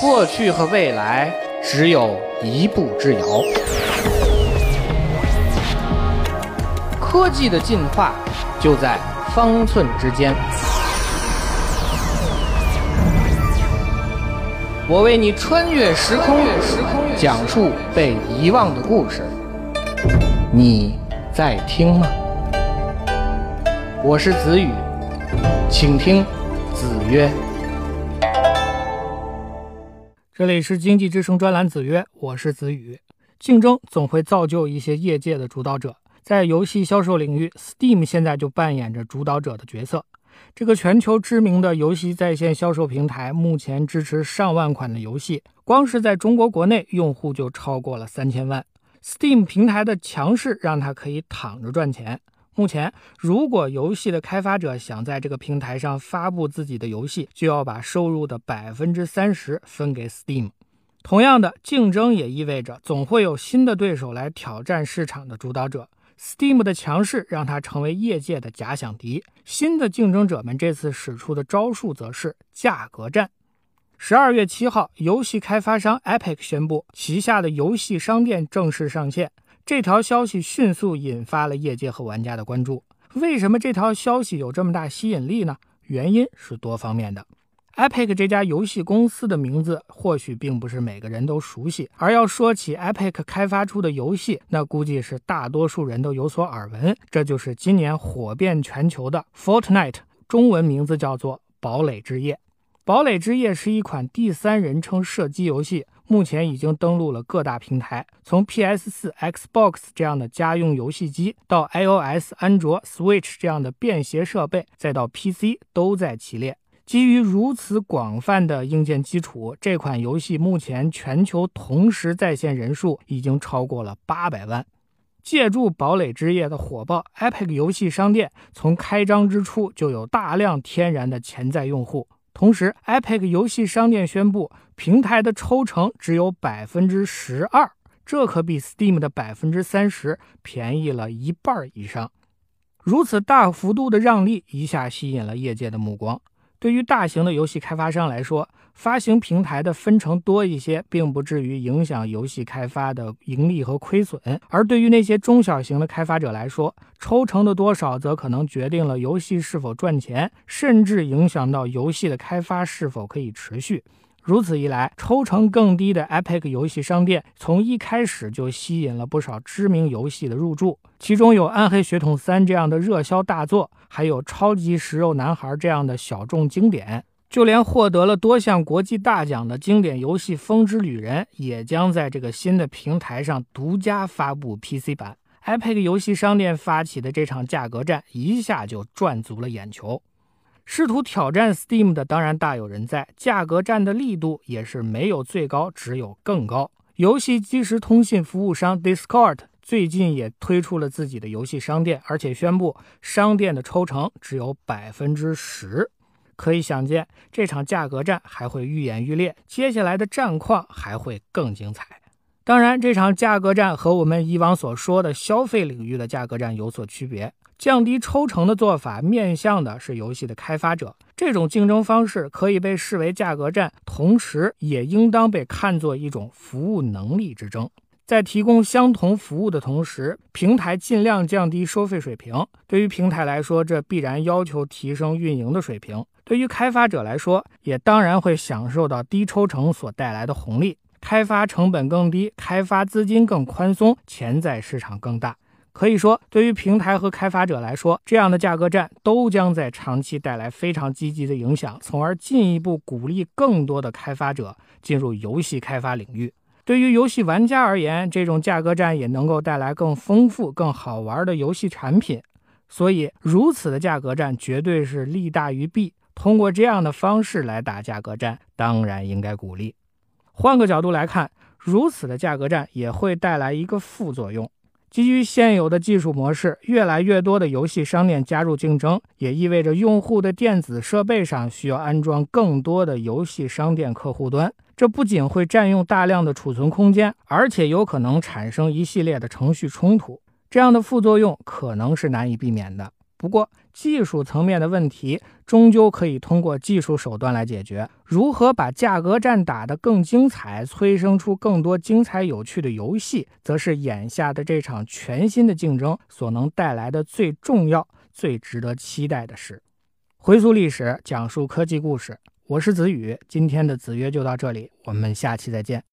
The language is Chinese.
过去和未来只有一步之遥。科技的进化就在方寸之间。我为你穿越时空，讲述被遗忘的故事。你在听吗？我是子宇，请听子曰。这里是经济之声专栏子曰，我是子宇。竞争总会造就一些业界的主导者，在游戏销售领域，Steam 现在就扮演着主导者的角色。这个全球知名的游戏在线销售平台，目前支持上万款的游戏，光是在中国国内用户就超过了三千万。Steam 平台的强势让它可以躺着赚钱。目前，如果游戏的开发者想在这个平台上发布自己的游戏，就要把收入的百分之三十分给 Steam。同样的，竞争也意味着总会有新的对手来挑战市场的主导者。Steam 的强势让它成为业界的假想敌。新的竞争者们这次使出的招数则是价格战。十二月七号，游戏开发商 Epic 宣布旗下的游戏商店正式上线。这条消息迅速引发了业界和玩家的关注。为什么这条消息有这么大吸引力呢？原因是多方面的。Epic 这家游戏公司的名字或许并不是每个人都熟悉，而要说起 Epic 开发出的游戏，那估计是大多数人都有所耳闻。这就是今年火遍全球的 Fortnite，中文名字叫做《堡垒之夜》。《堡垒之夜》是一款第三人称射击游戏，目前已经登陆了各大平台，从 PS4、Xbox 这样的家用游戏机，到 iOS、安卓、Switch 这样的便携设备，再到 PC 都在其列。基于如此广泛的硬件基础，这款游戏目前全球同时在线人数已经超过了八百万。借助《堡垒之夜》的火爆，Epic 游戏商店从开张之初就有大量天然的潜在用户。同时，Epic 游戏商店宣布，平台的抽成只有百分之十二，这可比 Steam 的百分之三十便宜了一半以上。如此大幅度的让利，一下吸引了业界的目光。对于大型的游戏开发商来说，发行平台的分成多一些，并不至于影响游戏开发的盈利和亏损；而对于那些中小型的开发者来说，抽成的多少则可能决定了游戏是否赚钱，甚至影响到游戏的开发是否可以持续。如此一来，抽成更低的 Epic 游戏商店从一开始就吸引了不少知名游戏的入驻，其中有《暗黑血统三》这样的热销大作，还有《超级食肉男孩》这样的小众经典，就连获得了多项国际大奖的经典游戏《风之旅人》也将在这个新的平台上独家发布 PC 版。Epic 游戏商店发起的这场价格战一下就赚足了眼球。试图挑战 Steam 的当然大有人在，价格战的力度也是没有最高，只有更高。游戏即时通信服务商 Discord 最近也推出了自己的游戏商店，而且宣布商店的抽成只有百分之十。可以想见，这场价格战还会愈演愈烈，接下来的战况还会更精彩。当然，这场价格战和我们以往所说的消费领域的价格战有所区别。降低抽成的做法面向的是游戏的开发者，这种竞争方式可以被视为价格战，同时也应当被看作一种服务能力之争。在提供相同服务的同时，平台尽量降低收费水平。对于平台来说，这必然要求提升运营的水平；对于开发者来说，也当然会享受到低抽成所带来的红利。开发成本更低，开发资金更宽松，潜在市场更大。可以说，对于平台和开发者来说，这样的价格战都将在长期带来非常积极的影响，从而进一步鼓励更多的开发者进入游戏开发领域。对于游戏玩家而言，这种价格战也能够带来更丰富、更好玩的游戏产品。所以，如此的价格战绝对是利大于弊。通过这样的方式来打价格战，当然应该鼓励。换个角度来看，如此的价格战也会带来一个副作用。基于现有的技术模式，越来越多的游戏商店加入竞争，也意味着用户的电子设备上需要安装更多的游戏商店客户端。这不仅会占用大量的储存空间，而且有可能产生一系列的程序冲突。这样的副作用可能是难以避免的。不过，技术层面的问题终究可以通过技术手段来解决。如何把价格战打得更精彩，催生出更多精彩有趣的游戏，则是眼下的这场全新的竞争所能带来的最重要、最值得期待的事。回溯历史，讲述科技故事，我是子宇。今天的子曰就到这里，我们下期再见。